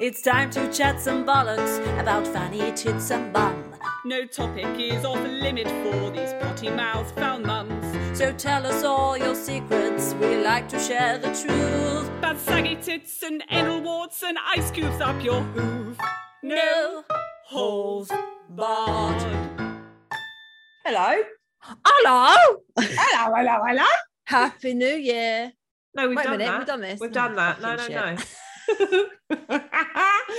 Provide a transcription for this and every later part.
It's time to chat some bollocks about fanny tits and bum. No topic is off limit for these potty mouth foul mums. So tell us all your secrets, we like to share the truth. Bad saggy tits and anal warts and ice cubes up your hoof. No holes barred. Hello. Hello. Hello, hello, hello. Happy New Year. No, we've Wait a done minute, that. we've done this. We've done that. Oh, no, no, Fucking no.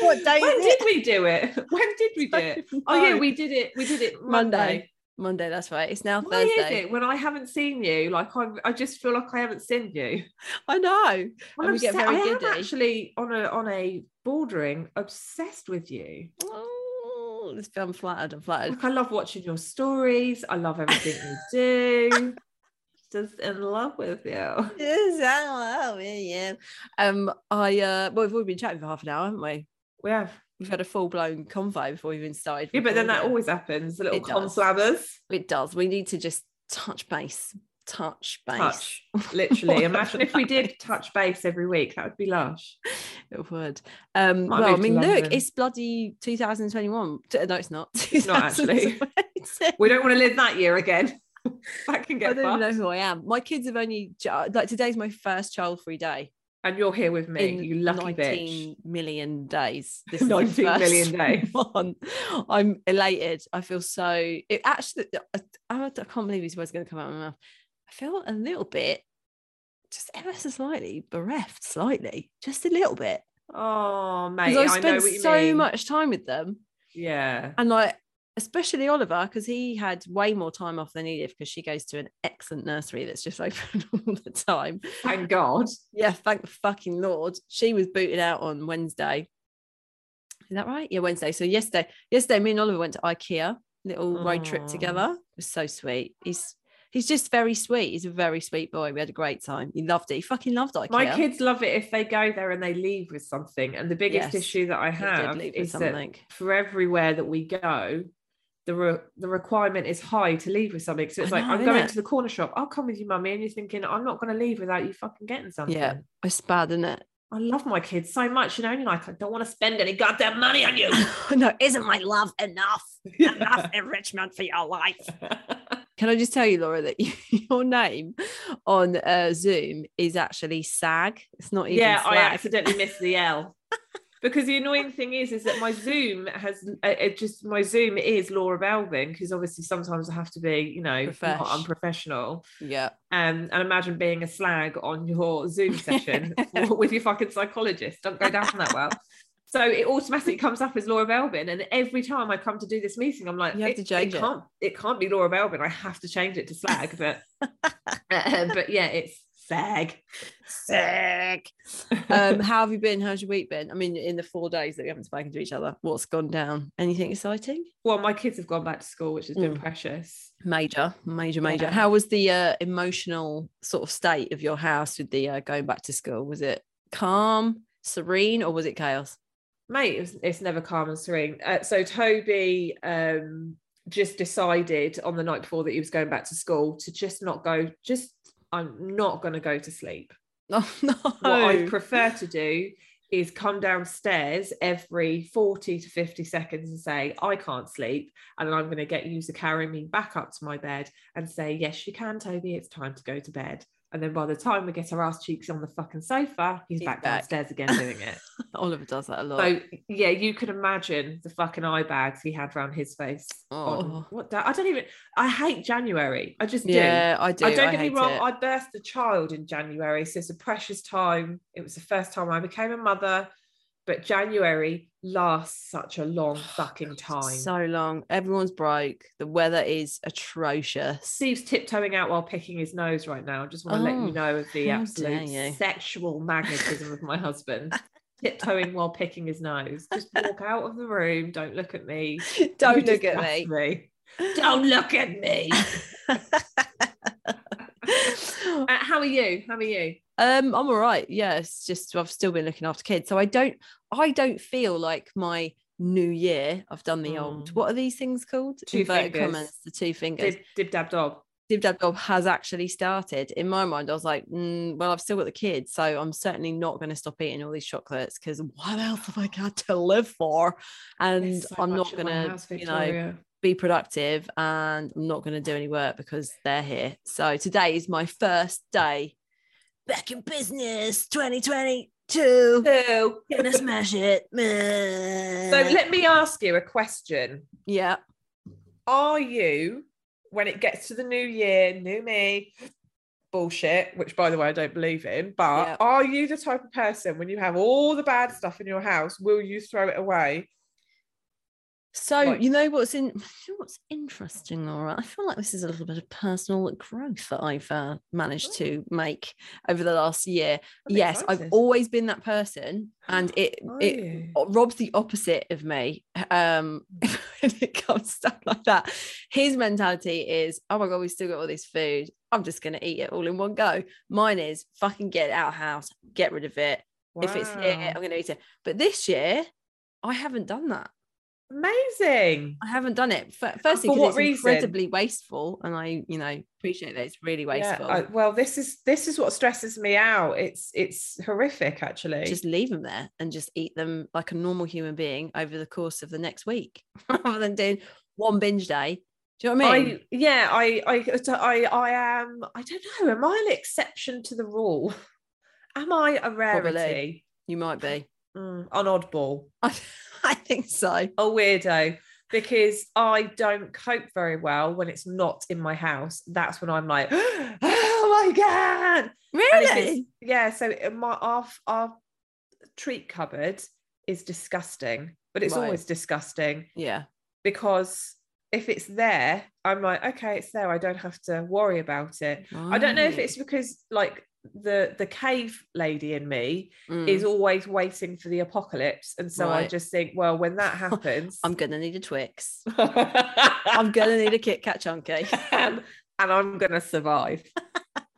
What day when is did we do it? When did we do it? Oh yeah, we did it. We did it Monday. Monday. Monday, that's right. It's now Why is Thursday. it when I haven't seen you? Like I, I just feel like I haven't seen you. I know. And we get obse- very I am actually on a on a bordering obsessed with you. Oh, I'm flattered. I'm flattered. Like I love watching your stories. I love everything you do. Just in love with you. Yes, I love yeah. Um, I uh, well, we've already been chatting for half an hour, haven't we? We have. We've had a full blown convo before we even started. Yeah, but then that always happens. The little conflabbers. it does. We need to just touch base, touch base. Touch. Literally. Imagine if we did touch base every week. That would be lush. It would. Um, Might well, I mean, look, it's bloody 2021. No, it's not. It's not actually. We don't want to live that year again. that can get. I don't even know who I am. My kids have only like today's my first child-free day And you're here with me, in you lucky 19 bitch. million days. This is the 19 million days. One. I'm elated. I feel so. It actually, uh, uh, I, I can't believe these words are going to come out of my mouth. I feel a little bit, just ever so slightly bereft, slightly, just a little bit. Oh, mate. I spent what you so mean. much time with them. Yeah. and like especially Oliver because he had way more time off than Edith because she goes to an excellent nursery that's just open all the time. Thank God. Yeah, thank the fucking lord. She was booted out on Wednesday. Is that right? Yeah, Wednesday. So yesterday, yesterday, me and Oliver went to IKEA, little road trip together. It was so sweet. He's he's just very sweet. He's a very sweet boy. We had a great time. He loved it. He fucking loved IKEA. My kids love it if they go there and they leave with something. And the biggest Yes, issue that I have is that for everywhere that we go, the re- the requirement is high to leave with something. So it's I like know, I'm going innit? to the corner shop. I'll come with you, mummy, and you're thinking I'm not going to leave without you fucking getting something. Yeah, it's bad, isn't it? I love my kids so much, you know. And you're like, I don't want to spend any goddamn money on you. no, isn't my love enough? Enough enrichment for your life. Can I just tell you, Laura, that your name on uh, Zoom is actually SAG. It's not even yeah, I accidentally missed the L. Because the annoying thing is, is that my Zoom has uh, it just my Zoom is Laura Belvin because obviously sometimes I have to be, you know, not unprofessional. Yeah. Um, and imagine being a slag on your Zoom session with your fucking psychologist. Don't go down that well. So it automatically comes up as Laura Belvin, and every time I come to do this meeting, I'm like, You have it, to change it. Can't, it can't be Laura Belvin. I have to change it to slag. But uh, but yeah, it's sag. Sick. Um, how have you been? How's your week been? I mean, in the four days that we haven't spoken to each other, what's gone down? Anything exciting? Well, my kids have gone back to school, which has been Mm. precious. Major, major, major. Yeah. How was the uh, emotional sort of state of your house with the uh, going back to school? Was it calm, serene, or was it chaos? Mate, it's, it's never calm and serene. Uh, so Toby um, just decided on the night before that he was going back to school to just not go. Just I'm not going to go to sleep. Oh no! What I prefer to do is come downstairs every 40 to 50 seconds and say, I can't sleep. And then I'm going to get you to carry me back up to my bed and say, Yes, you can, Toby. It's time to go to bed. And then by the time we get our ass cheeks on the fucking sofa, he's, He's back, back. downstairs again doing it. Oliver does that a lot. so yeah, you can imagine the fucking eye bags he had around his face. on- Oh. what da- I don't even I hate January. I just do. yeah, I do. I don't get me wrong, it. I birthed a child in January, so it's a precious time. It was the first time I became a mother, but January lasts such a long fucking time. So long. Everyone's broke. The weather is atrocious. Steve's tiptoeing out while picking his nose right now. I just want to let Oh, you know of the absolute sexual magnetism of my husband. tiptoeing while picking his nose. Just walk out of the room. Don't look at me. Don't You look at me. me. Don't look at me. Uh, how are you? How are you? um, I'm all right. Yeah, it's just I've still been looking after kids, so I don't I don't feel like my new year. I've done the old. Mm. What are these things called? Two Inverted fingers. commas, the two fingers. Dib, dib dab dob. Dib Dab Dob has actually started. In my mind, I was like, mm, well, I've still got the kids, so I'm certainly not going to stop eating all these chocolates because what else have I got to live for? And so I'm not going to, you know. Be productive and I'm not going to do any work because they're here. So today is my first day back in business 2022. So Gonna smash it. So let me ask you a question. yeah. Are you, when it gets to the new year, new me, bullshit, which by the way I don't believe in, but Yeah. are you the type of person when you have all the bad stuff in your house, will you throw it away? So Like- you know what's in what's interesting, Laura? I feel like this is a little bit of personal growth that I've uh, managed to make over the last year. Yes, I've always been that person, and it Are it? Rob's the opposite of me. Um, when it comes to stuff like that, his mentality is, "Oh my god, we still got all this food. I'm just gonna eat it all in one go." Mine is, "Fucking get it out of house, get rid of it. If it's here, I'm gonna eat it." But this year, I haven't done that. Amazing. I haven't done it. Firstly, for because it's reason? incredibly wasteful, and I, you know, appreciate that it's really wasteful. Yeah, I- well, this is this is what stresses me out. It's it's horrific, actually. just leave them there and just eat them like a normal human being over the course of the next week, rather than doing one binge day. Do you know what I mean? I yeah, I I I I am. I don't know. Am I an exception to the rule? Am I a rarity? you might be. Mm, an oddball, I, think so. a weirdo? Because I don't cope very well when it's not in my house. That's when I'm like, oh my god! And if it's- Really? yeah. So my our our treat cupboard is disgusting, but it's Right. always disgusting Yeah. because if it's there, I'm like, okay, it's there. I don't have to worry about it. I don't know if it's because like the the cave lady in me Mm. is always waiting for the apocalypse, and so I just think, well, when that happens, I'm gonna need a Twix. I'm I'm gonna need a Kit Kat chunky. and, and I'm gonna survive.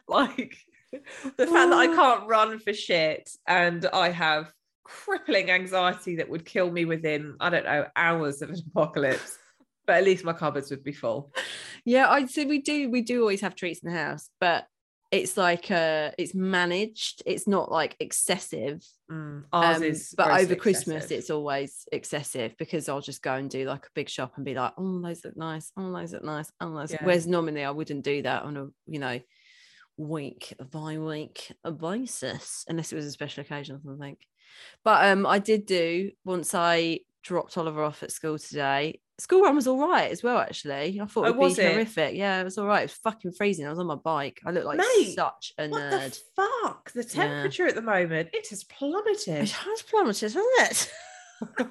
like the fact that I can't run for shit and I have crippling anxiety that would kill me within I don't know hours of an apocalypse. But at least my cupboards would be full. Yeah, I'd say we do. We do always have treats in the house, but it's like uh, it's managed. It's not like excessive. Mm, ours Um, is but over Christmas, it's always excessive because I'll just go and do like a big shop and be like, "Oh, those look nice. Oh, those look nice. Oh, those." Yeah. Whereas normally I wouldn't do that on a you know week by week basis unless it was a special occasion or something. But um, I did do once I dropped Oliver off at school today. School run was all right as well, actually. I thought Oh, it would was be it? horrific. Yeah, it was all right. It was fucking freezing. I was on my bike. I looked like Mate, such a what nerd. the fuck? The temperature at the moment it has plummeted. It has plummeted, hasn't it?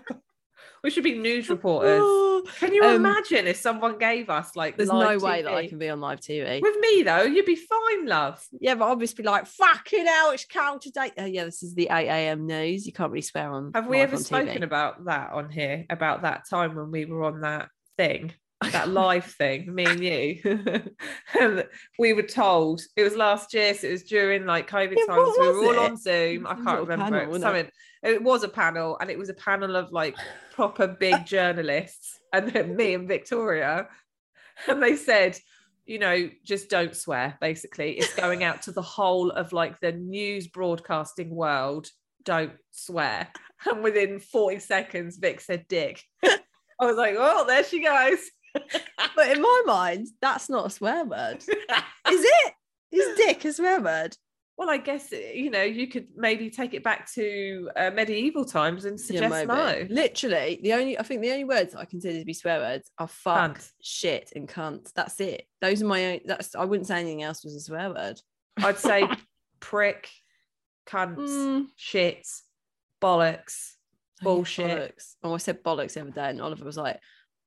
We should be news oh, reporters. Can you Um, imagine if someone gave us like There's no way that I can be on live TV. With me though, you'd be fine, love. Yeah, but I'll just be like, fucking hell, it's cold today. Oh, yeah, this is the 8 a.m. news. You can't really swear on. Have we ever spoken TV. about that on here? About that time when we were on that thing, that live thing, me and you. and we were told it was last year, so it was during like COVID Yeah, times. We were all it? on Zoom. I can't remember panel, it. wasn't it? Something. It was a panel, and it was a panel of like proper big journalists, and then me and Victoria. And they said, you know, just don't swear. Basically, it's going out to the whole of like the news broadcasting world. Don't swear. And within 40 seconds, Vic said dick. I was like, oh, there she goes. But in my mind, that's not a swear word. Is it? Is dick a swear word? Well, I guess uh, you know you could maybe take it back to uh, medieval times and suggest no. Literally, the only I think the only words I consider to be swear words are fuck, Cunt. shit, and cunt. That's it. Those are my own. That's I wouldn't say anything else was a swear word. I'd say prick, cunt, Mm. shit, bollocks. Bullshit. bollocks. Oh, I said bollocks the other day, and Oliver was like,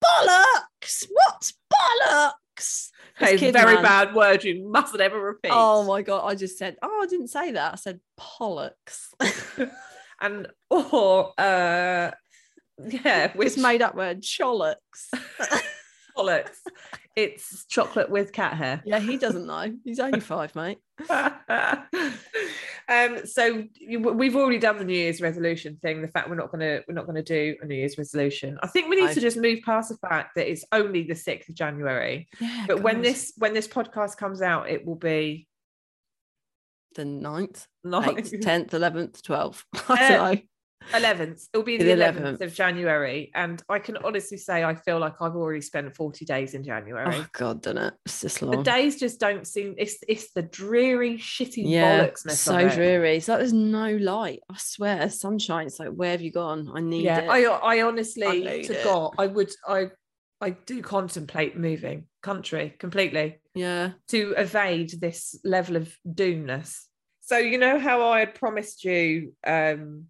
"Bollocks! What's bollocks?" Hey, it's a very man. bad word you mustn't ever repeat. Oh my god! I just said, "Oh, I didn't say that." I said pollocks. and or uh yeah, which It's made up word chollocks. bollocks. It's chocolate with cat hair. yeah, he doesn't know. He's only five, mate. um, so we've already done the New Year's resolution thing. The fact we're not gonna we're not gonna do a New Year's resolution. I think we need No. to just move past the fact that it's only the sixth of January. Yeah, But when this when this podcast comes out, it will be the 9th, not 8th, 10th, 11th, 12th. I don't know. Eleventh. It'll be The the eleventh 11th. of January, and I can honestly say I feel like I've already spent forty days in January. Oh God, don't it? It's just long. the days just don't seem. It's it's the dreary, shitty yeah, so dreary. It's like there's no light. I swear, sunshine. It's like, where have you gone? I need Yeah, it. I I honestly I to it. God, I would I I do contemplate moving country completely yeah. to evade this level of doomness. So you know how I had promised you um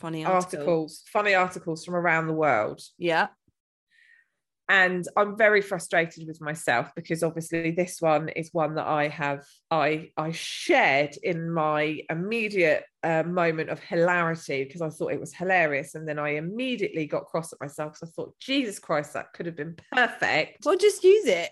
Funny article. articles, funny articles from around the world. Yeah. and I'm very frustrated with myself because obviously this one is one that I have I I shared in my immediate uh, moment of hilarity because I thought it was hilarious and then I immediately got cross at myself because I thought Jesus Christ that could have been perfect. Well, just use it.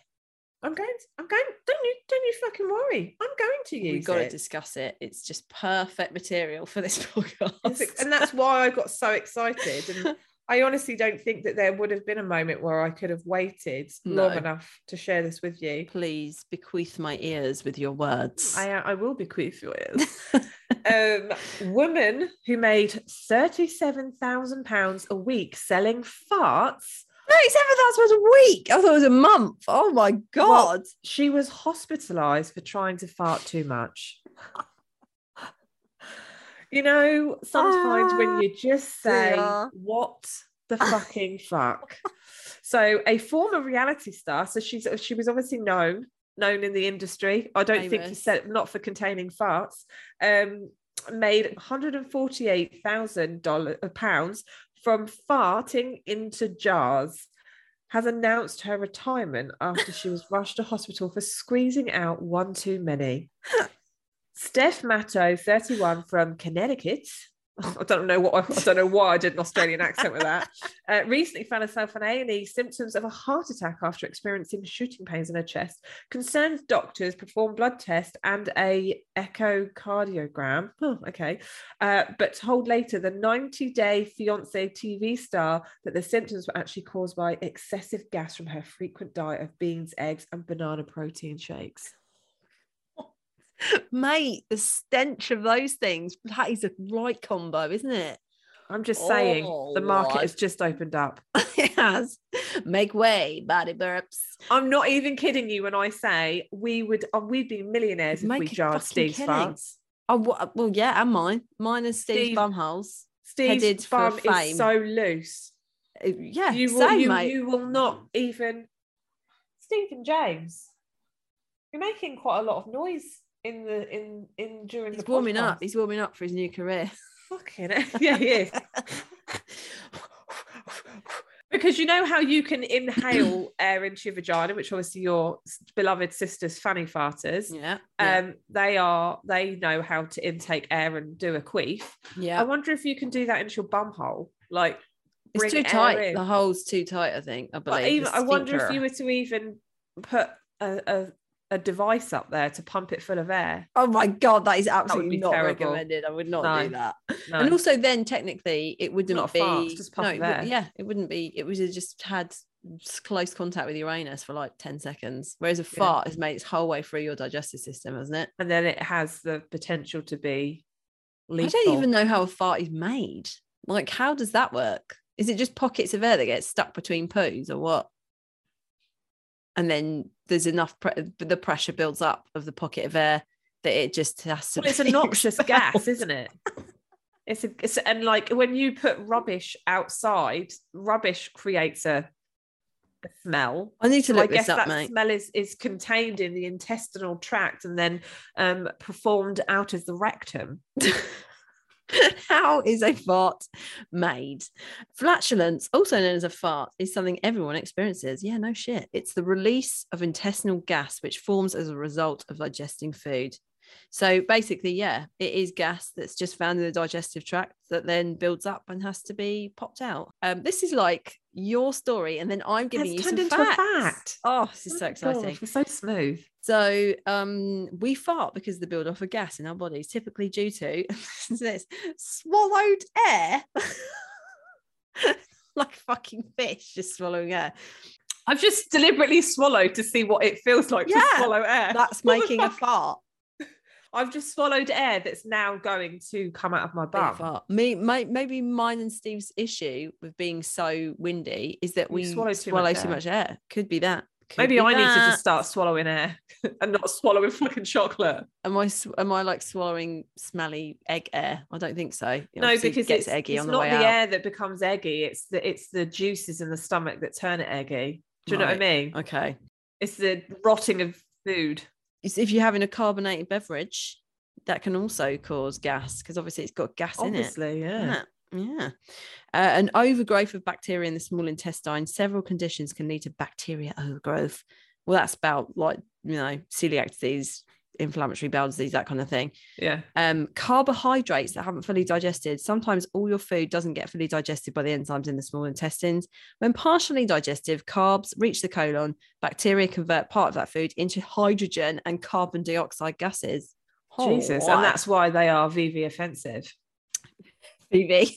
I'm going to, I'm going don't you don't you fucking worry I'm going to use We've got to discuss it. It's just perfect material for this podcast. and that's why I got so excited and I honestly don't think that there would have been a moment where I could have waited long enough to share this with you. Please bequeath my ears with your words. I, I will bequeath your ears. um, woman who made thirty-seven thousand pounds a week selling farts. Thirty-seven thousand a week. I thought it was a month. Oh my god. She was hospitalised for trying to fart too much. You know, sometimes when you just say, dear. "What the fucking fuck?" So, a former reality star. So she's she was obviously known known in the industry. I don't think he said not for containing farts. Um, made one hundred and forty eight thousand dollars pounds from farting into jars. Has announced her retirement after she was rushed to hospital for squeezing out one too many. Steph Matto, 31 from Connecticut. I don't know what I don't know why I did an Australian accent with that. Uh, recently found herself in A&E symptoms of a heart attack after experiencing shooting pains in her chest. Concerned doctors performed blood test and a echocardiogram. Oh, okay, uh, but told later the 90-day fiance TV star that the symptoms were actually caused by excessive gas from her frequent diet of beans, eggs, and banana protein shakes. Mate, the stench of those things. That is a right combo, isn't it? I'm just saying Oh, the market Lord. has just opened up. it has. Make way, body burps. I'm not even kidding you when I say we would uh, we'd be millionaires if we jarred Steve's killing. farts. Oh, well, yeah, and mine. Mine is Steve's Steve- bumholes. Steve's Headed bum is so loose. Uh, Yeah, you will same, you, mate. you will not even Stephen James. You're making quite a lot of noise in the in in during He's the warming up. He's warming up for his new career. fucking yeah he is. Because you know how you can inhale air into your vagina, which obviously your beloved sisters fanny farters. yeah. Yeah. um they are they know how to intake air and do a queef Yeah. i wonder if you can do that into your bum hole like It's too tight. in. The hole's too tight, I think. I believe. even i wonder if you were to even put a, a, a device up there to pump it full of air Oh my god, that is absolutely be not terrible. recommended. I would not No. do that. no And also, then technically, it wouldn't Not be. fart, just no, it would, yeah, it wouldn't be. It would have just had close contact with Uranus for like ten seconds, whereas a Yeah. fart has made its whole way through your digestive system, hasn't it? and then it has the potential to be lethal. I don't even know how a fart is made. Like, how does that work? Is it just pockets of air that get stuck between poos, or what? And then there's enough pre- the pressure builds up of the pocket of air that it just has to. Well, it's a noxious gas, isn't it? It's a it's, and like when you put rubbish outside, rubbish creates a, a smell. I need to So look I guess this up, that mate. smell is is contained in the intestinal tract and then um, performed out of the rectum. How is a fart made? Flatulence, also known as a fart, is something everyone experiences. Yeah, no shit. It's the release of intestinal gas which forms as a result of digesting food. So basically, yeah, it is gas that's just found in the digestive tract that then builds up and has to be popped out. Um, this is like your story, and then I'm giving It's you turned some into a fact. Oh, this is so Oh my exciting. God, we're so smooth. So um, we fart because of the build off of gas in our bodies, typically due to this swallowed air. like a fucking fish just swallowing air. I've just deliberately swallowed to see what it feels like Yeah, to swallow air. That's What making a fart. I've just swallowed air that's now going to come out of my bum. Me, my, maybe mine and Steve's issue with being so windy is that we swallow swallow too too, much much, air. Could be that. Could Maybe be I need to just start swallowing air and not swallowing fucking chocolate. Am I? Am I like swallowing smelly egg air? I don't think so. It No, because gets it's, eggy it's on the not way the out. air that becomes eggy. It's the it's the juices in the stomach that turn it eggy. Do you know what I mean? Okay. It's the rotting of food. If you're having a carbonated beverage, that can also cause gas because obviously it's got gas in it. Obviously, yeah. Yeah. Uh, an overgrowth of bacteria in the small intestine. Several conditions can lead to bacteria overgrowth. Well, that's about like, you know, celiac disease, inflammatory bowel disease, that kind of thing. Yeah. Um, carbohydrates that haven't fully digested. Sometimes all your food doesn't get fully digested by the enzymes in the small intestines. When partially digestive, carbs reach the colon. Bacteria convert part of that food into hydrogen and carbon dioxide gases. Jesus. Oh, And that's why they are VV offensive. VV.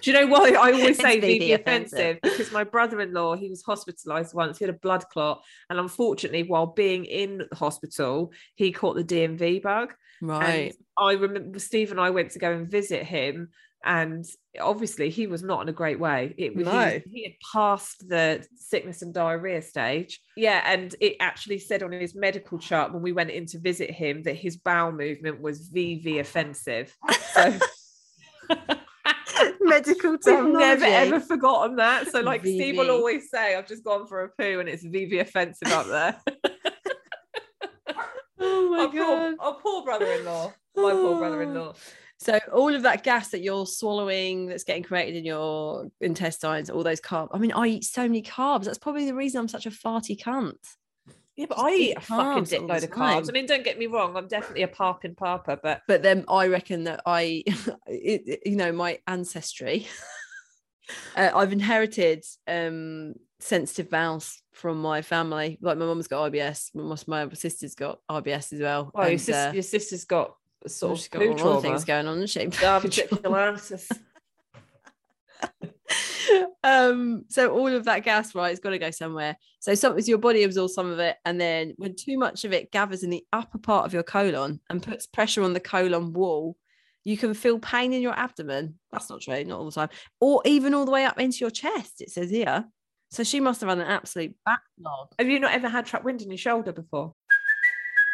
Do you know why I always say VV offensive. Because my brother-in-law, he was hospitalized once. He had a blood clot, and unfortunately, while being in the hospital, he caught the D&V bug. Right. And I remember Steve and I went to go and visit him, and obviously he was not in a great way. It was No. he, he had passed the sickness and diarrhea stage. Yeah, and it actually said on his medical chart when we went in to visit him that his bowel movement was VV offensive. So Medical We've never ever forgotten that. So, like Steve will always say, "I've just gone for a poo," and it's VV offensive up there. Oh my our, poor, god. our poor brother-in-law. My poor ah. brother-in-law. So all of that gas that you're swallowing that's getting created in your intestines, all those carbs. I mean, I eat so many carbs. That's probably the reason I'm such a farty cunt. Yeah, but I eat a fucking dickload of carbs. I mean, don't get me wrong. I'm definitely a parking papa, but But then I reckon that I, it, you know, my ancestry, uh, I've inherited um sensitive bowels from my family. Like my mum's got IBS, my, my sister's got IBS as well. oh, your, sis- uh, your sister's got sort of got all things going on, isn't she? Diverticulitis. um so all of that gas right it's got to go somewhere. So some your body absorbs some of it and then when too much of it gathers in the upper part of your colon and puts pressure on the colon wall you can feel pain in your abdomen. That's not true not all the time. Or even all the way up into your chest it says here. So she must have had an absolute backlog. Have you not ever had trapped wind in your shoulder before?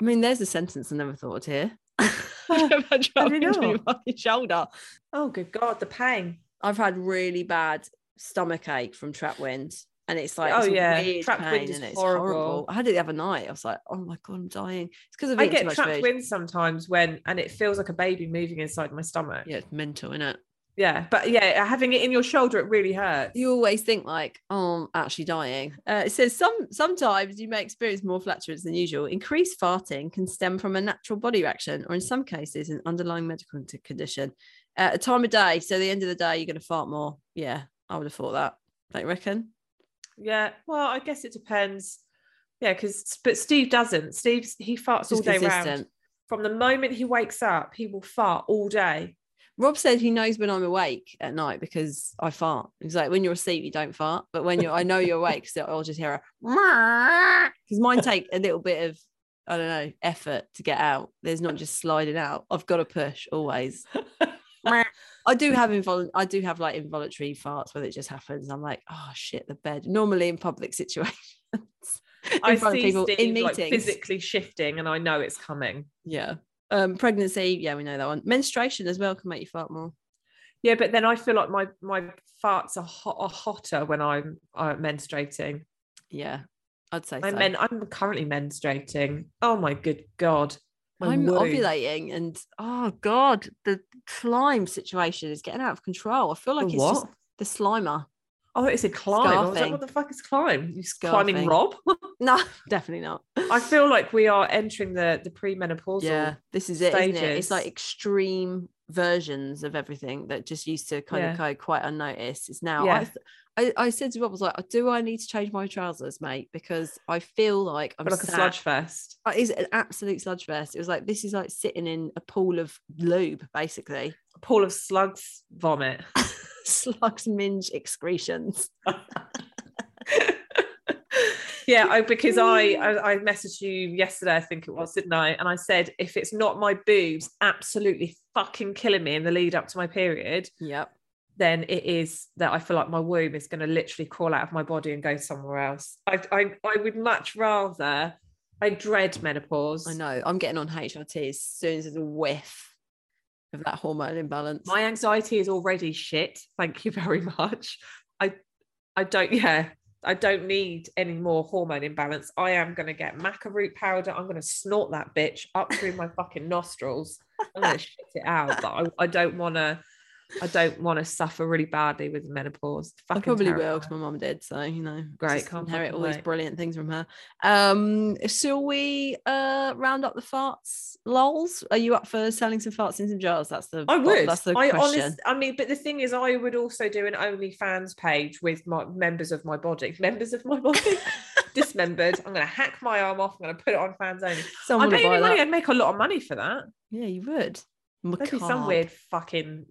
I mean there's a sentence i never thought here Have you Your not? fucking shoulder Oh, good God, the pain. I've had really bad stomach ache from trap wind. And it's like, Oh, it's yeah. weird Trapped wind is and it's horrible. horrible. I had it the other night. I was like, oh my God, I'm dying. It's because of I get trapped wind sometimes when, and it feels like a baby moving inside my stomach. Yeah, it's mental, isn't it? Yeah, but yeah, having it in your shoulder, it really hurts. You always think like, oh, I'm actually dying. Uh, it says some sometimes you may experience more flatulence than usual. Increased farting can stem from a natural body reaction, or in some cases, an underlying medical condition. At a time of day, so the end of the day, you're going to fart more. Yeah, I would have thought that. Don't you reckon? Yeah, well, I guess it depends. Yeah, because but Steve doesn't. Steve's he farts all day round. From the moment he wakes up, he will fart all day. Rob said he knows when I'm awake at night because I fart. He's like, when you're asleep, you don't fart, but when you're, I know you're awake, so I'll just hear a because mine take a little bit of, I don't know, effort to get out. There's not just sliding out. I've got to push always. I do have invol- I do have like involuntary farts where it just happens. I'm like, oh shit, the bed. Normally in public situations, in I see people Steve in like meetings. physically shifting, and I know it's coming. yeah. Um, pregnancy, yeah, we know that one. Menstruation as well can make you fart more. Yeah, but then I feel like my my farts are, hot, are hotter when I'm uh, menstruating. Yeah, I'd say I'm so. men- I'm currently menstruating. Oh my good god. My I'm womb. ovulating and oh god, the slime situation is getting out of control. I feel like The it's just the slimer. Oh, it's a climb. I was like, what the fuck is climb? You climbing Rob? No, definitely not. I feel like we are entering the the premenopausal. yeah, this is it, isn't it? It's like extreme versions of everything that just used to kind Yeah. of go quite unnoticed. It's now. Yeah. I, th- I, I said to Rob, I was like, oh, do I need to change my trousers, mate? Because I feel like I'm But like a sludge fest. It's an absolute sludge fest. It was like this is like sitting in a pool of lube, basically. A pool of slugs vomit. Slugs minge excretions. yeah, I, because I, I I messaged you yesterday, I think it was, didn't I? And I said if it's not my boobs absolutely fucking killing me in the lead up to my period, Yep. then it is that I feel like my womb is going to literally crawl out of my body and go somewhere else. I I, I would much rather. I dread menopause. I know. I'm getting on HRT as soon as there's a whiff of that hormone imbalance. My anxiety is already shit. Thank you very much. I I don't yeah, I don't need any more hormone imbalance. I am gonna get maca root powder. I'm gonna snort that bitch up through my fucking nostrils. I'm gonna shit it out. But I, I don't wanna I don't want to suffer really badly with menopause. I probably will because my mum did. So you know, Great, just can't inherit all these brilliant things from her. Um, shall we uh round up the farts? Lols, are you up for selling some farts in some jars? That's the I would. That's the I question. honest, I mean, but the thing is, I would also do an OnlyFans page with my members of my body. Members of my body, dismembered. I'm going to hack my arm off. I'm going to put it on fans only. Someone I bet you money. I'd make a lot of money for that. Yeah, you would. There'd be some weird fucking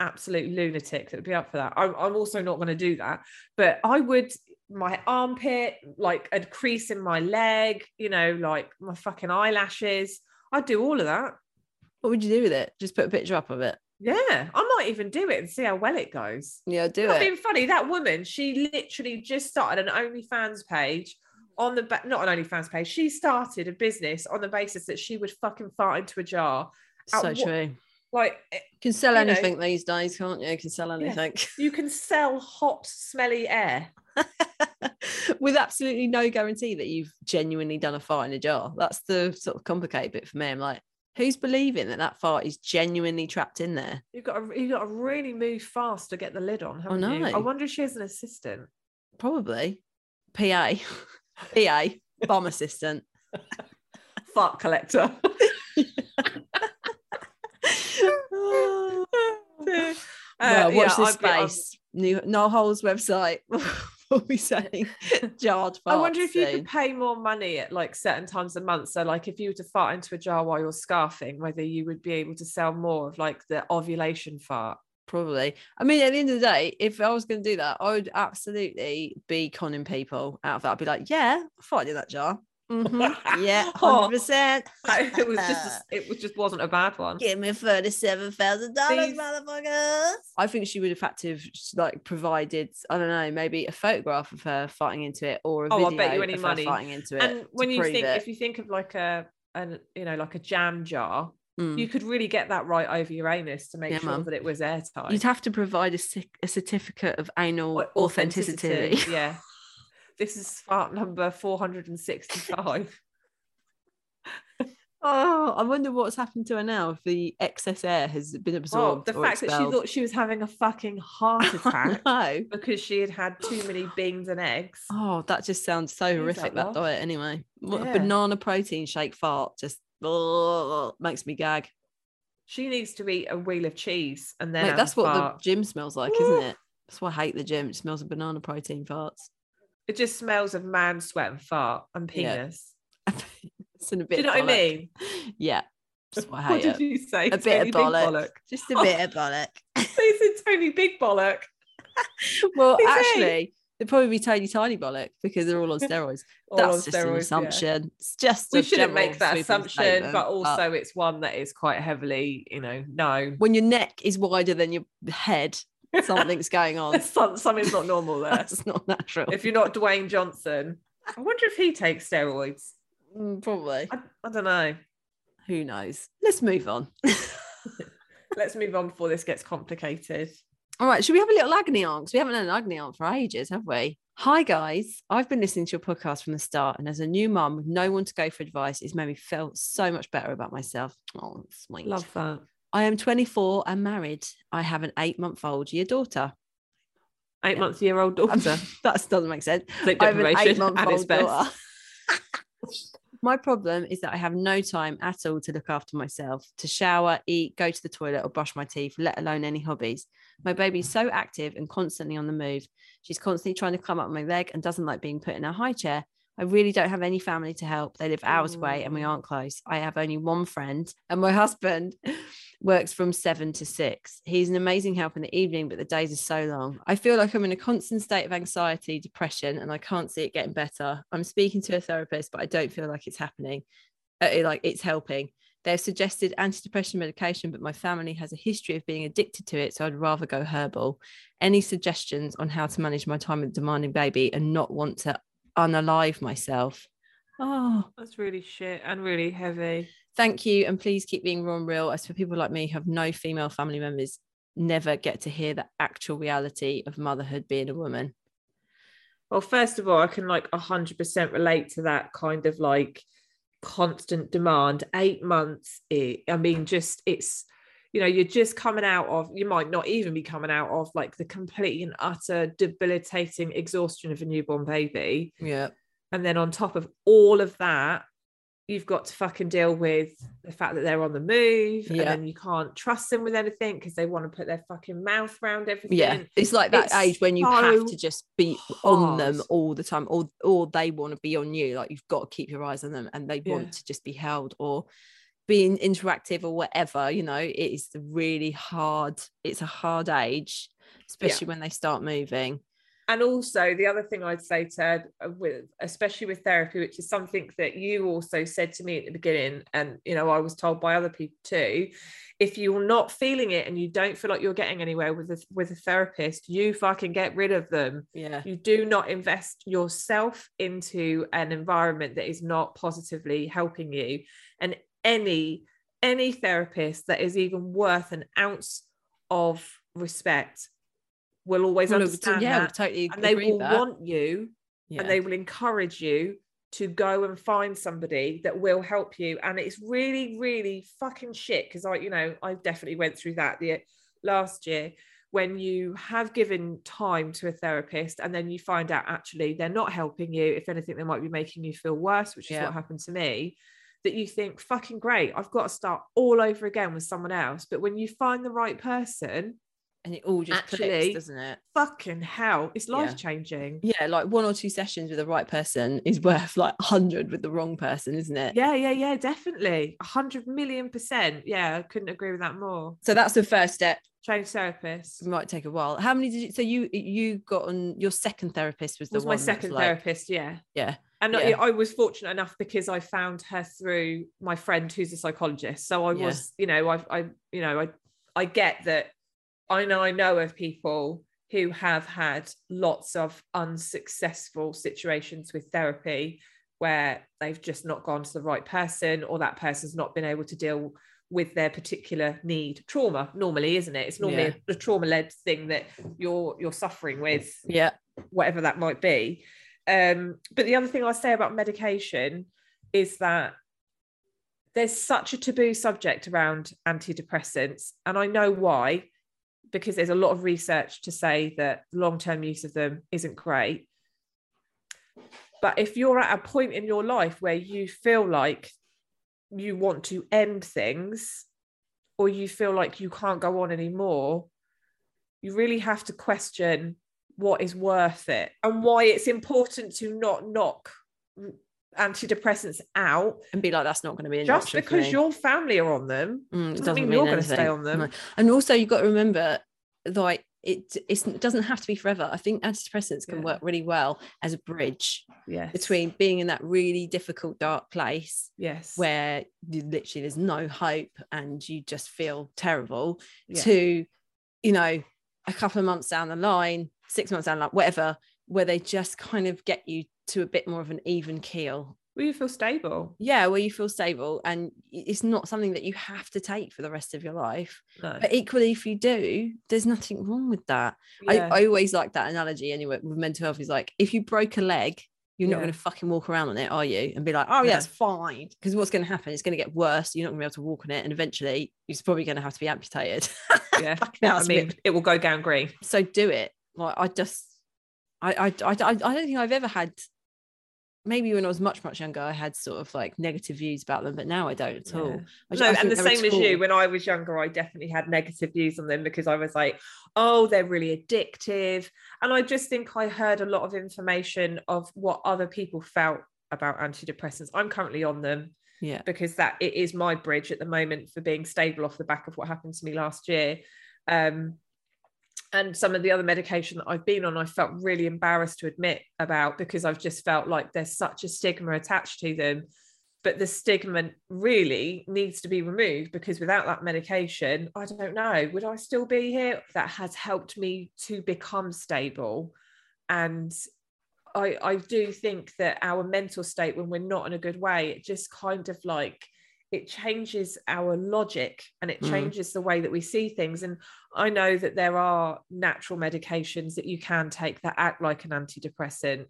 absolute lunatic that would be up for that. I'm, I'm also not going to do that, but I would. My armpit, like a crease in my leg, you know, like my fucking eyelashes. I'd do all of that. What would you do with it? Just put a picture up of it. Yeah, I might even do it and see how well it goes. Yeah, do Not it. being funny, that woman, she literally just started an OnlyFans page on the back, not an OnlyFans page. She started a business on the basis that she would fucking fart into a jar. So what- true. Like eh, You can sell you know- anything these days, can't you? You can sell anything. you can sell hot, smelly air. with absolutely no guarantee that you've genuinely done a fart in a jar. That's the sort of complicated bit for me. I'm like, who's believing that that fart is genuinely trapped in there? You've got to, you've got to really move fast to get the lid on, haven't you? I wonder if she has an assistant. Probably. PA, PA, bomb assistant. Fart collector. Well, Uh, watch yeah, this I'd be- space. New No Holes website. we'll be saying jarred. I wonder if you could pay more money at like certain times a month. So, like, if you were to fart into a jar while you're scarfing, whether you would be able to sell more of like the ovulation fart. Probably. I mean, at the end of the day, if I was going to do that, I would absolutely be conning people out of that. I'd be like, yeah, I farted in that jar. Mhm. Yeah, Oh. 100%. it was just, it was just wasn't a bad one. Give me $37,000, motherfuckers. I think she would have had to have like provided, I don't know, maybe a photograph of her farting into it or a Oh, video I'll bet you any money. farting into it. And when you think, it. if you think of like a, an, you know, like a jam jar, Mm. you could really get that right over your anus to make Yeah, sure mum. that it was airtight. You'd have to provide a, a certificate of anal Au- authenticity. yeah. This is fart number 465. Oh, I wonder what's happened to her now if the excess air has been absorbed. the fact that she thought she was having a fucking heart attack because she had had too many beans and eggs. Oh, that just sounds so Who's horrific, that that diet, anyway. Yeah. banana protein shake fart just ugh, makes me gag. She needs to eat a wheel of cheese and then Mate, that's what fart. the gym smells like, isn't it? That's why I hate the gym. It smells of banana protein farts. It just smells of man sweat and fart and Yeah. penis. it's in a Do you know of what I bollock. mean? Yeah. What did you say? A bit Tony of Big bollock. Just a Oh. bit of bollock. This is Tony Big Bollock. well, actually, they'd probably be tiny, tiny bollock because they're all on steroids. All That's on just an steroids, yeah. assumption. It's just We a shouldn't make that assumption, statement, but also it's one that is quite heavily, you know, no. when your neck is wider than your head, something's going on. Some- Something's not normal there. it's not natural. if you're not Dwayne Johnson, I wonder if he takes steroids. Mm, probably. I, I don't know. Who knows? Let's move on. Let's move on before this gets complicated. All right, should we have a little agony aunt? 'Cause we haven't had an agony aunt for ages, have we? Hi guys, I've been listening to your podcast from the start, and as a new mum with no one to go for advice, it's made me feel so much better about myself. Oh, sweet. Love that. I am 24 and married. I have an eight-month-old year daughter. Eight months year old daughter. that doesn't make sense. Sleep I have an deprivation at its best. My problem is that I have no time at all to look after myself, to shower, eat, go to the toilet, or brush my teeth, let alone any hobbies. My baby's so active and constantly on the move. She's constantly trying to climb up my leg and doesn't like being put in a high chair. I really don't have any family to help. They live hours away and we mm. aren't close. I have only one friend, and my husband works from seven to six. He's an amazing help in the evening, but the days are so long. I feel like I'm in a constant state of anxiety, depression, and I can't see it getting better. I'm speaking to a therapist, but I don't feel like it's happening, uh, like it's helping. They've suggested antidepressant medication, but my family has a history of being addicted to it, so I'd rather go herbal. Any suggestions on how to manage my time with a demanding baby and not want to unalive myself? Oh, That's really shit and really heavy. Thank you and please keep being raw and real as for people like me who have no female family members never get to hear the actual reality of motherhood being a woman Well, first of all, I can like 100% relate to that kind of like constant demand. Eight months, it, I mean, just it's, you know, you're just coming out of, you might not even be coming out of like the complete and utter debilitating exhaustion of a newborn baby. yeah And then on top of all of that, you've got to fucking deal with the fact that they're on the move and Yeah. then you can't trust them with anything because they want to put their fucking mouth around everything. yeah it's like that It's age when you have to just be on them all the time or or they want to be on you like you've got to keep your eyes on them and they Yeah. want to just be held or being interactive or whatever you know it is really hard it's a hard age especially when they start moving and also the other thing I'd say, Ted, uh, with especially with therapy, which is something that you also said to me at the beginning, and you know I was told by other people too. If you're not feeling it and you don't feel like you're getting anywhere with a with a therapist, you fucking get rid of them. yeah You do not invest yourself into an environment that is not positively helping you, and any any therapist that is even worth an ounce of respect will always Well, understand yeah that totally and they will that. want you yeah. and they will encourage you to go and find somebody that will help you and it's really really fucking shit because i you know i definitely went through that the last year when you have given time to a therapist and then you find out actually they're not helping you if anything they might be making you feel worse which is what happened to me that you think fucking great i've got to start all over again with someone else but when you find the right person and it all just Actually, clicks, doesn't it fucking hell it's Yeah. life changing yeah like one or two sessions with the right person is worth like 100 with the wrong person isn't it Yeah, yeah, yeah, definitely. A hundred million percent. Yeah, I couldn't agree with that more. so that's the first step Change therapist. it might take a while how many did you so you you got on your second therapist was the was my one that's second like- therapist, yeah. yeah And Yeah. I, I was fortunate enough because I found her through my friend who's a psychologist. So I Yeah. was, you know, I I you know, I I get that I know I know of people who have had lots of unsuccessful situations with therapy where they've just not gone to the right person or that person's not been able to deal with their particular need trauma normally isn't it it's normally Yeah. a, trauma led thing that you're you're suffering with yeah whatever that might be. Um, but the other thing I'll say about medication is that there's such a taboo subject around antidepressants, and I know why, because there's a lot of research to say that long term use of them isn't great. But if you're at a point in your life where you feel like you want to end things or you feel like you can't go on anymore, you really have to question what is worth it and why it's important to not knock antidepressants out and be like, that's not going to be an just because your family are on them Mm, it doesn't mean you're going to stay on them No. And also, you've got to remember, like, it, it doesn't have to be forever. I think antidepressants can Yeah. work really well as a bridge yes between being in that really difficult, dark place yes where you literally there's no hope and you just feel terrible Yeah. to, you know, a couple of months down the line, six months down the line, whatever, where they just kind of get you to a bit more of an even keel. Where you feel stable. Yeah where you feel stable and it's not something that you have to take for the rest of your life. No. But equally if you do there's nothing wrong with that. Yeah. I, I always like that analogy anyway with mental health is like if you broke a leg you're not going to fucking walk around on it are you? And be like oh yeah No. it's fine. Because what's going to happen? It's going to get worse. You're not going to be able to walk on it and eventually you're probably going to have to be amputated. Yeah. I bit- mean it will go gangrene so do it. Like i just I i i I don't think i've ever had maybe when i was much much younger i had sort of like negative views about them but now i don't at all Yeah. No, and the same as you. When I was younger, I definitely had negative views on them because I was like, "Oh, they're really addictive," and I just think I heard a lot of information of what other people felt about antidepressants. I'm currently on them yeah because that it is my bridge at the moment for being stable off the back of what happened to me last year. Um, and some of the other medication that I've been on, I felt really embarrassed to admit about because I've just felt like there's such a stigma attached to them. But the stigma really needs to be removed because without that medication, I don't know, would I still be here? That has helped me to become stable. And I, I do think that our mental state, when we're not in a good way, it just kind of like it changes our logic and it Mm. changes the way that we see things. And I know that there are natural medications that you can take that act like an antidepressant.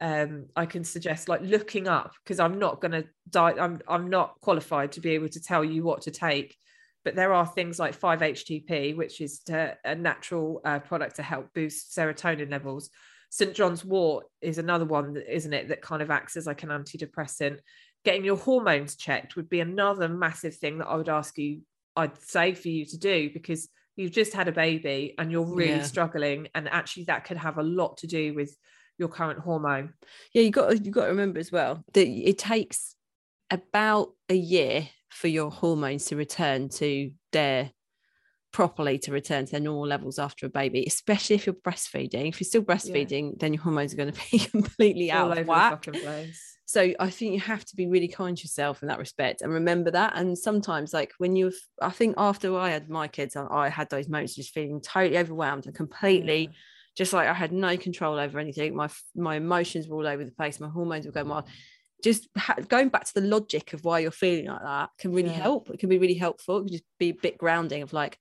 Um, I can suggest like looking up because I'm not going to die. I'm I'm not qualified to be able to tell you what to take, but there are things like 5-HTP, which is to, a natural uh, product to help boost serotonin levels. St John's Wort is another one, isn't it, that kind of acts as like an antidepressant. Getting your hormones checked would be another massive thing that I would ask you, I'd say for you to do because you've just had a baby and you're really Yeah. struggling. And actually, that could have a lot to do with your current hormone. yeah you got you got to remember as well that it takes about a year for your hormones to return to their properly to return to their normal levels after a baby especially if you're breastfeeding if you're still breastfeeding then your hormones are going to be completely all out over of the whack fucking place. So i think you have to be really kind to yourself in that respect and remember that. And sometimes like when you've i think after i had my kids i, I had those moments just feeling totally overwhelmed and completely just like i had no control over anything. My my emotions were all over the place. My hormones were going wild. Just ha- going back to the logic of why you're feeling like that can really Yeah. help. It can be really helpful. It can just be a bit grounding of like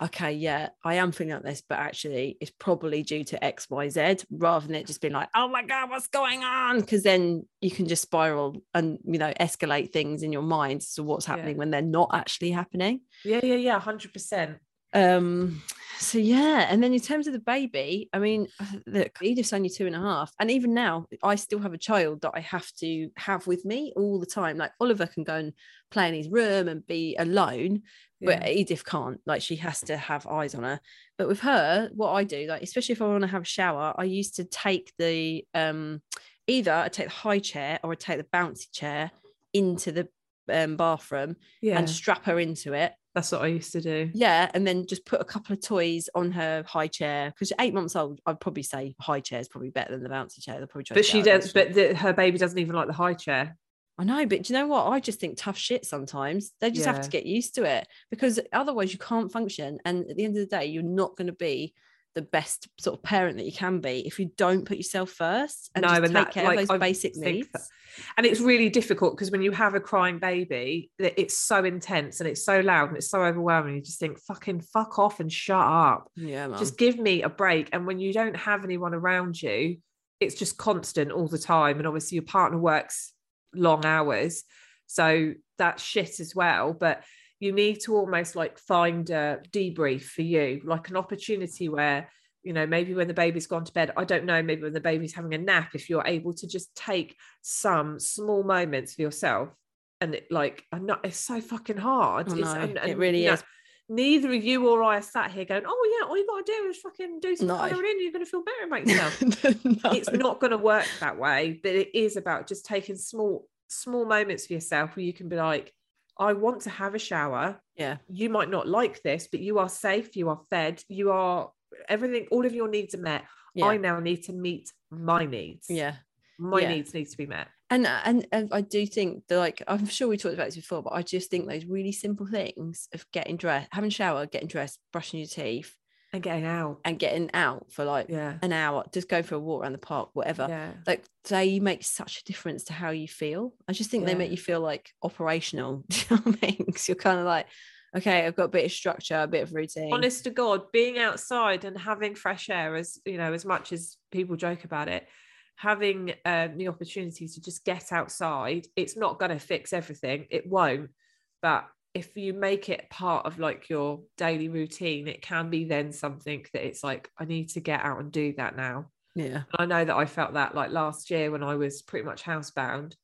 okay yeah i am feeling like this but actually it's probably due to x y z rather than it just being like oh my god what's going on because then you can just spiral and you know escalate things in your mind to what's Yeah. happening when they're not actually happening Yeah, yeah, yeah, hundred percent. um so yeah and then in terms of the baby i mean look edith's only two and a half and even now i still have a child that i have to have with me all the time. Like oliver can go and play in his room and be alone but edith can't. Like she has to have eyes on her. But with her what i do like especially if i want to have a shower i used to take the um either i take the high chair or i take the bouncy chair into the um, bathroom Yeah, and strap her into it that's what I used to do. yeah, and then just put a couple of toys on her high chair because eight months old. I'd probably say high chair is probably better than the bouncy chair. They'll probably try But she does. But the, her baby doesn't even like the high chair. I know, but do you know what? I just think tough shit sometimes. They just have to get used to it because otherwise you can't function. And at the end of the day, you're not going to be the best sort of parent that you can be if you don't put yourself first and No, just and take that- care like, of I those basic think needs. that- And it's really difficult because when you have a crying baby, it's so intense and it's so loud and it's so overwhelming. You just think, fucking fuck off and shut up. Yeah. Just give me a break. And when you don't have anyone around you, it's just constant all the time. And obviously, your partner works long hours. So that's shit as well. But you need to almost like find a debrief for you, like an opportunity where, you know, maybe when the baby's gone to bed, I don't know, maybe when the baby's having a nap, if you're able to just take some small moments for yourself. And it, like, I'm not, it's so fucking hard. I It's, know, and- it really you know, is. neither of you or I are sat here going, "Oh yeah, all you got to do is fucking do some No. colouring in. You're going to feel better about yourself." No. it's not going to work that way but it is about just taking small small moments for yourself where you can be like i want to have a shower Yeah. you might not like this but you are safe you are fed you are everything all of your needs are met Yeah. i now need to meet my needs Yeah. my Yeah. needs need to be met And, and and I do think that like I'm sure we talked about this before, but I just think those really simple things of getting dressed, having a shower, getting dressed, brushing your teeth, and getting out and getting out for like yeah an hour, just go for a walk around the park, whatever. yeah Like they make such a difference to how you feel. I just think they make you feel like operational. Do you know what I mean? 'Cause you're kind of like, okay, I've got a bit of structure, a bit of routine. honest to god being outside and having fresh air as you know as much as people joke about it having um, the opportunity to just get outside it's not going to fix everything it won't but if you make it part of like your daily routine it can be then something that it's like i need to get out and do that now yeah. and I know that I felt that like last year when I was pretty much housebound.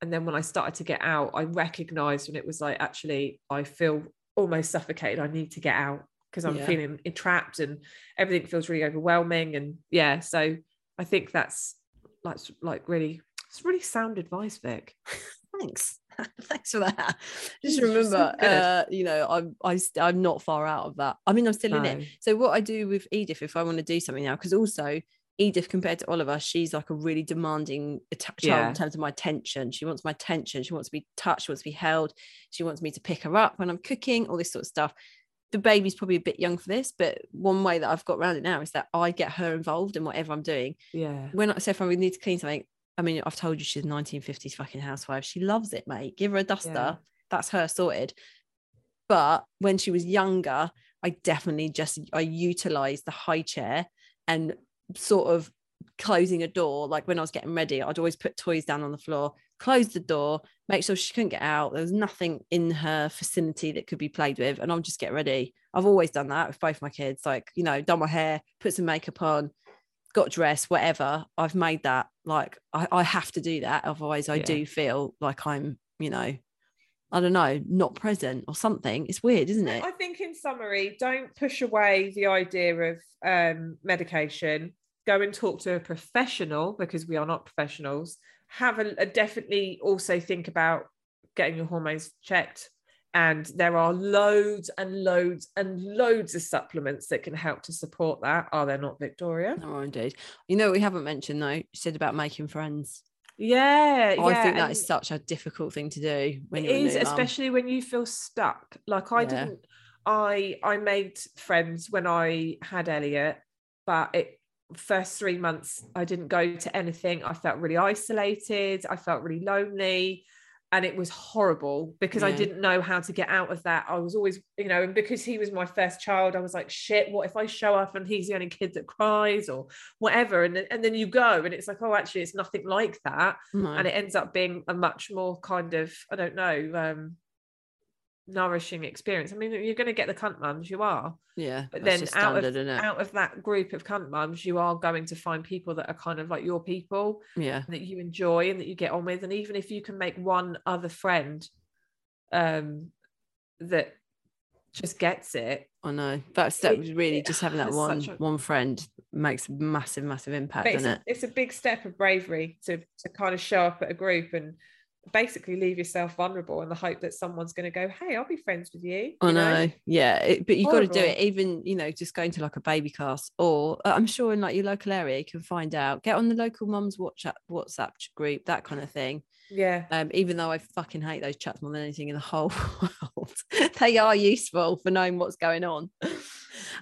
And then when I started to get out, I recognized when it was like, actually, I feel almost suffocated. I need to get out because I'm Yeah. feeling entrapped and everything feels really overwhelming. And yeah, so I think that's like, like really, it's really sound advice, Vic. Thanks. Thanks for that. Just so remember, uh, you know, I'm I, st- I'm not far out of that. I mean, I'm still in it. So what I do with Edith, if I want to do something now, because also Edith compared to Oliver, she's like a really demanding child Yeah. in terms of my attention. She wants my attention. She wants to be touched. She wants to be held. She wants me to pick her up when I'm cooking. All this sort of stuff. The baby's probably a bit young for this, but one way that I've got around it now is that I get her involved in whatever I'm doing Yeah. when I say if I need to clean something, I mean, I've told you she's a 1950s fucking housewife. She loves it, mate. Give her a duster. Yeah. That's her sorted. But when she was younger, I definitely just I utilized the high chair and sort of closing a door. Like when I was getting ready, I'd always put toys down on the floor, close the door, make sure she couldn't get out. There was nothing in her vicinity that could be played with, and I'll just get ready. I've always done that with both my kids. Like, you know, done my hair, put some makeup on, got dressed, whatever. I've made that like I, I have to do that. Otherwise, I Yeah. do feel like I'm, you know, I don't know, not present or something. It's weird, isn't it? I think in summary, don't push away the idea of um, medication. Go and talk to a professional because we are not professionals. Have a, a definitely also think about getting your hormones checked. And there are loads and loads and loads of supplements that can help to support that. Are there not, Victoria? Oh, indeed. You know what we haven't mentioned though? You said about making friends. Yeah, yeah. I think that and- is such a difficult thing to do when it you're is mum. especially when you feel stuck like i Yeah. didn't i i made friends when i had elliot but it first three months i didn't go to anything i felt really isolated i felt really lonely and it was horrible because i didn't know how to get out of that. I was always you know and because he was my first child i was like shit what if i show up and he's the only kid that cries or whatever? And then, and then you go and it's like oh actually it's nothing like that. No. and it ends up being a much more kind of i don't know um nourishing experience i mean you're going to get the cunt mums you are yeah, but then out of standard, it? out of that group of cunt mums you are going to find people that are kind of like your people yeah, that you enjoy and that you get on with and even if you can make one other friend um that just gets it I know. That's that It- was really it just having that one a- one friend makes massive, massive impact, it's it? it's a big step of bravery to to kind of show up at a group and basically leave yourself vulnerable in the hope that someone's going to go hey i'll be friends with you I you know, yeah, it, but you've got to do it. Even you know, just going to like a baby class, or uh, I'm sure in like your local area, you can find out. Get on the local mums WhatsApp WhatsApp group, that kind of thing. yeah Um, even though I fucking hate those chats more than anything in the whole world, they are useful for knowing what's going on.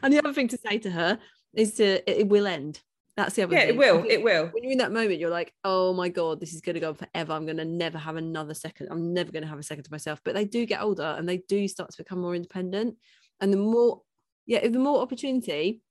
And the other thing to say to her is to it, it will end. That's the other yeah thing. it will it will When you're in that moment, you're like, oh my God, this is going to go on forever. I'm going to never have another second. I'm never going to have a second to myself. But they do get older and they do start to become more independent. And the more, yeah, the more opportunity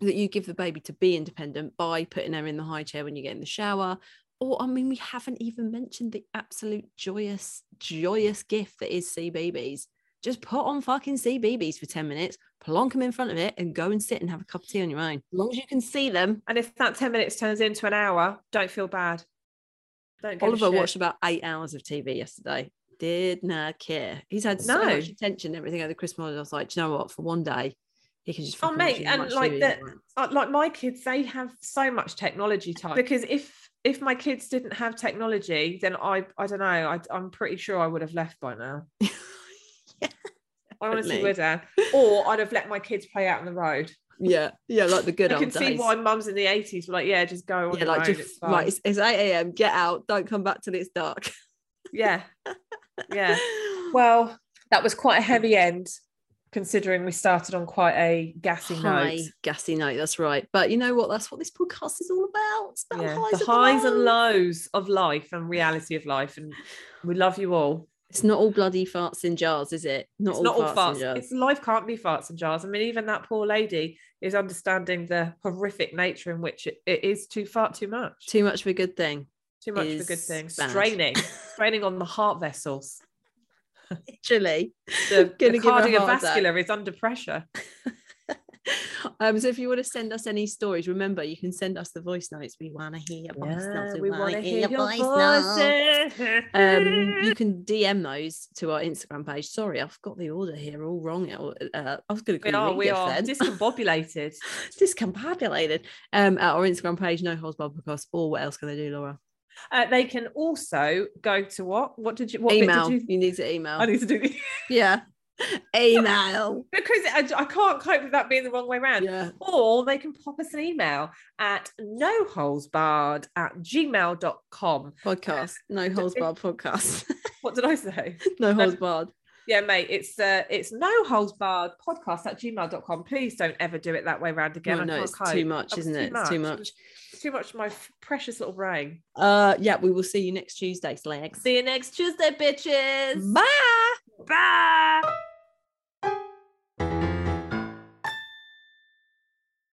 that you give the baby to be independent by putting her in the high chair when you get in the shower. Or, I mean, we haven't even mentioned the absolute joyous, joyous gift that is CBeebies. Just put on fucking CBeebies for 10 minutes, plonk them in front of it, and go and sit and have a cup of tea on your own. As long as you can see them. and if that 10 minutes turns into an hour don't feel bad don't Oliver watched about eight hours of TV yesterday. did not care. He's had so No. much attention and everything over the Christmas. I was like, "Do you know what? For one day, he can just Oh, mate, and like TV the- as he wants." Uh, like my kids, they have so much technology time because if if my kids didn't have technology, then I I don't know. I, I'm pretty sure I would have left by now. I honestly definitely. would have, or I'd have let my kids play out on the road. yeah, yeah, like the good I old can see why mums in the 80s were like, yeah, just go on yeah, the like road. just it's right. It's, it's eight a.m. Get out. Don't come back till it's dark. Yeah, yeah. Well, that was quite a heavy end, considering we started on quite a gassy high note. gassy note. That's right. But you know what? That's what this podcast is all about. It's about Yeah, highs the and highs and lows. lows of life and reality of life, and we love you all. It's not all bloody farts in jars, is it? Not it's all not all farts, in farts. jars. It's life can't be farts and jars. I mean, even that poor lady is understanding the horrific nature in which it, it is too fart too much. Too much of a good thing. Too much of a good thing. bad. Straining, straining on the heart vessels. Literally. The, the Gonna give her a heart attack. cardiovascular is under pressure. um, so if you want to send us any stories, remember you can send us the voice notes. We want to hear your voice notes. we wanna want to hear your voice notes. voices. Um, you can DM those to our Instagram page. Sorry, I've got the order here all wrong. Uh, I was going to we call are, we are then. discombobulated. discombobulated. Um, at our Instagram page, no holes barred podcast. Or what else can they do, Laura? Uh, they can also go to what? What did you? What email. Did you, You need to email. I need to do the yeah. email. because I, I can't cope with that being the wrong way around. Yeah. Or they can pop us an email at noholesbarred at gmail.com. Podcast. No holes barred podcast. What did I say? no holes barred. Yeah, mate, it's uh it's no holds barred podcast at gmail.com. Please don't ever do it that way around again. No, no, it's cope. too much, isn't it? It's too much. was too much my precious little brain. Uh, yeah, we will see you next Tuesday, Slags. See you next Tuesday, bitches. Bye. Bye.